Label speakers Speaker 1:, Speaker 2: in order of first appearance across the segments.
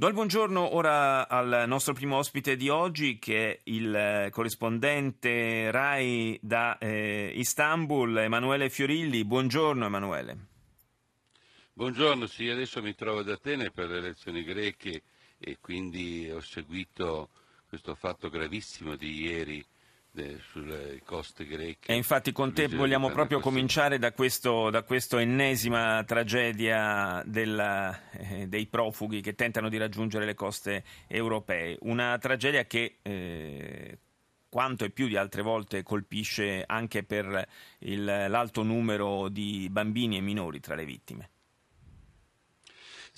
Speaker 1: Do il buongiorno ora al nostro primo ospite di oggi che è il eh, corrispondente RAI da eh, Istanbul, Emanuele Fiorilli. Buongiorno Emanuele.
Speaker 2: Buongiorno, sì, adesso mi trovo ad Atene per le elezioni greche e quindi ho seguito questo fatto gravissimo di ieri sulle coste greche.
Speaker 1: E infatti con te vogliamo proprio cominciare da, questa ennesima tragedia della, eh, dei profughi che tentano di raggiungere le coste europee. Una tragedia che eh, quanto e più di altre volte colpisce anche per il, l'alto numero di bambini e minori tra le vittime.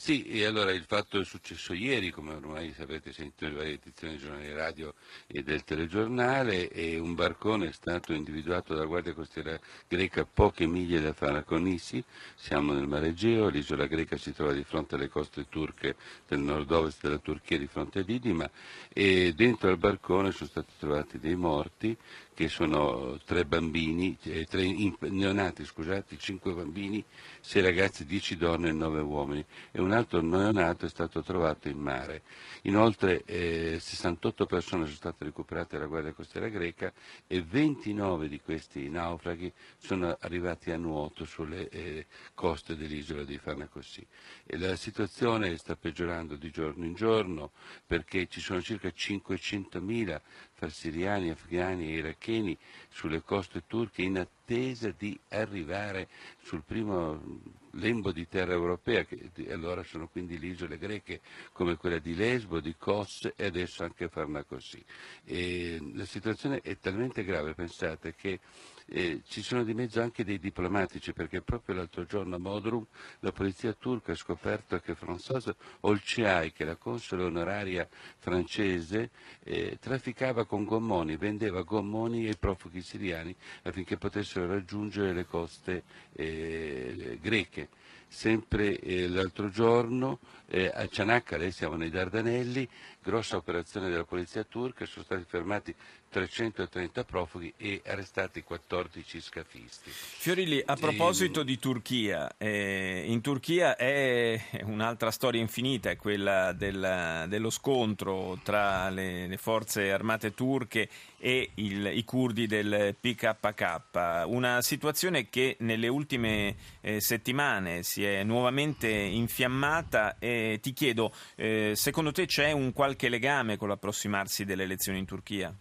Speaker 2: Sì, e allora il fatto è successo ieri, come ormai sapete sentito nelle varie edizioni del giornale radio e del telegiornale, e un barcone è stato individuato dalla Guardia Costiera greca poche miglia da Fanaconissi, siamo nel Mare Egeo, l'isola greca si trova di fronte alle coste turche del nord-ovest della Turchia, di fronte a Didima, e dentro al barcone sono stati trovati dei morti, che sono tre bambini, eh, tre neonati, scusate, cinque bambini, sei ragazzi, dieci donne e nove uomini. E un altro neonato è stato trovato in mare. Inoltre eh, 68 persone sono state recuperate dalla Guardia Costiera greca e 29 di questi naufraghi sono arrivati a nuoto sulle eh, coste dell'isola di Farnacossi. E la situazione sta peggiorando di giorno in giorno perché ci sono circa 500.000 fra siriani, afghani e iracheni sulle coste turche in attesa di arrivare sul primo lembo di terra europea, che allora sono quindi le isole greche come quella di Lesbo, di Kos e adesso anche Farmacosì. E la situazione è talmente grave, pensate, che eh, ci sono di mezzo anche dei diplomatici, perché proprio l'altro giorno a Modrum la polizia turca ha scoperto che Françoise Olciai, che è la console onoraria francese, eh, trafficava con gommoni, vendeva gommoni ai profughi siriani affinché potessero raggiungere le coste eh, greche. Sempre eh, l'altro giorno eh, a Cianaccale, siamo nei Dardanelli, grossa operazione della polizia turca, sono stati fermati 330 profughi e arrestati 14 scafisti.
Speaker 1: Fiorilli, a proposito e... di Turchia, eh, in Turchia è un'altra storia infinita, è quella del, dello scontro tra le, le, forze armate turche e il, i curdi del PKK, una situazione che nelle ultime eh, settimane si è nuovamente infiammata e ti chiedo, eh, secondo te c'è un qualche legame con l'approssimarsi delle elezioni in Turchia?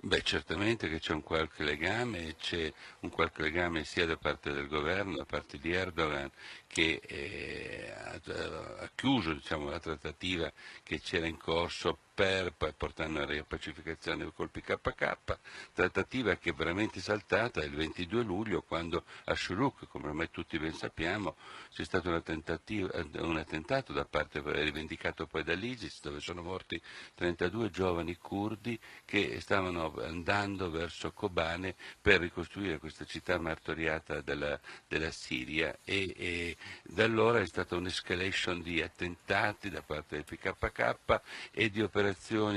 Speaker 2: Beh, certamente che c'è un qualche legame, c'è un qualche legame sia da parte del governo, da parte di Erdogan, che eh, ha, chiuso diciamo, la trattativa che c'era in corso per poi portare una riappacificazione col PKK, trattativa che è veramente saltata. Il 22 luglio quando a Shuruk, come ormai tutti ben sappiamo, c'è stato un attentato da parte, rivendicato poi dall'ISIS, dove sono morti 32 giovani curdi che stavano andando verso Kobane per ricostruire questa città martoriata della, della Siria. E, e da allora è stata un'escalation di attentati da parte del PKK e di operazioni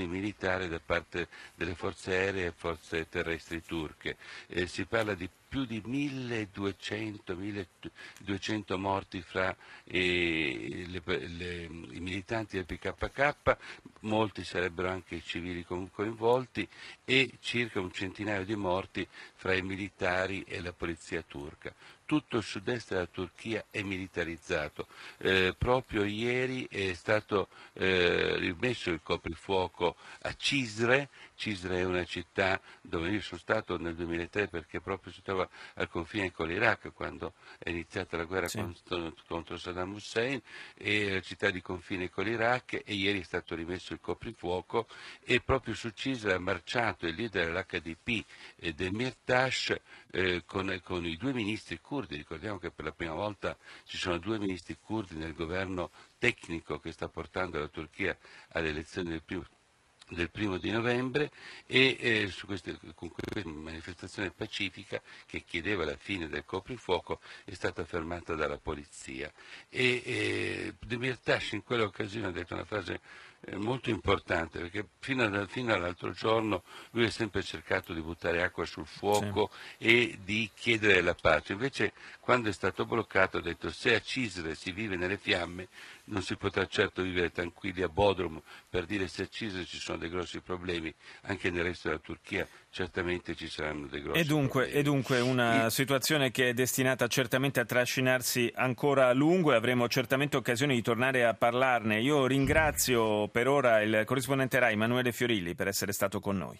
Speaker 2: militari da parte delle forze aeree e forze terrestri turche. Eh, si parla di più di 1200, 1200 morti fra eh, le, le, i militanti del PKK, molti sarebbero anche i civili coinvolti e circa un centinaio di morti fra i militari e la polizia turca tutto il sud-est della Turchia è militarizzato. Eh, proprio ieri è stato eh, rimesso il coprifuoco a Cisre. Cisre è una città dove io sono stato nel 2003 perché proprio si trova al confine con l'Iraq quando è iniziata la guerra sì. contro, contro, Saddam Hussein, è la città di confine con l'Iraq e ieri è stato rimesso il coprifuoco e proprio su Cisre ha marciato il leader dell'HDP e del Mirtash eh, con, con i due ministri curdi. Ricordiamo che per la prima volta ci sono due ministri curdi nel governo tecnico che sta portando la Turchia alle elezioni del primo del primo di novembre e eh, su queste, con questa manifestazione pacifica che chiedeva la fine del coprifuoco è stata fermata dalla polizia. E eh, Demirtas in quell'occasione ha detto una frase eh, molto importante perché fino, ad, fino, all'altro giorno lui ha sempre cercato di buttare acqua sul fuoco sì. e di chiedere la pace, invece quando è stato bloccato ha detto se a Cisre si vive nelle fiamme non si potrà certo vivere tranquilli a Bodrum per dire se a Cisre ci sono dei grossi problemi, anche nel resto della Turchia certamente ci saranno dei grossi
Speaker 1: e dunque,
Speaker 2: problemi.
Speaker 1: E dunque una situazione che è destinata certamente a trascinarsi ancora a lungo e avremo certamente occasione di tornare a parlarne. Io ringrazio per ora il corrispondente RAI Emanuele Fiorilli per essere stato con noi.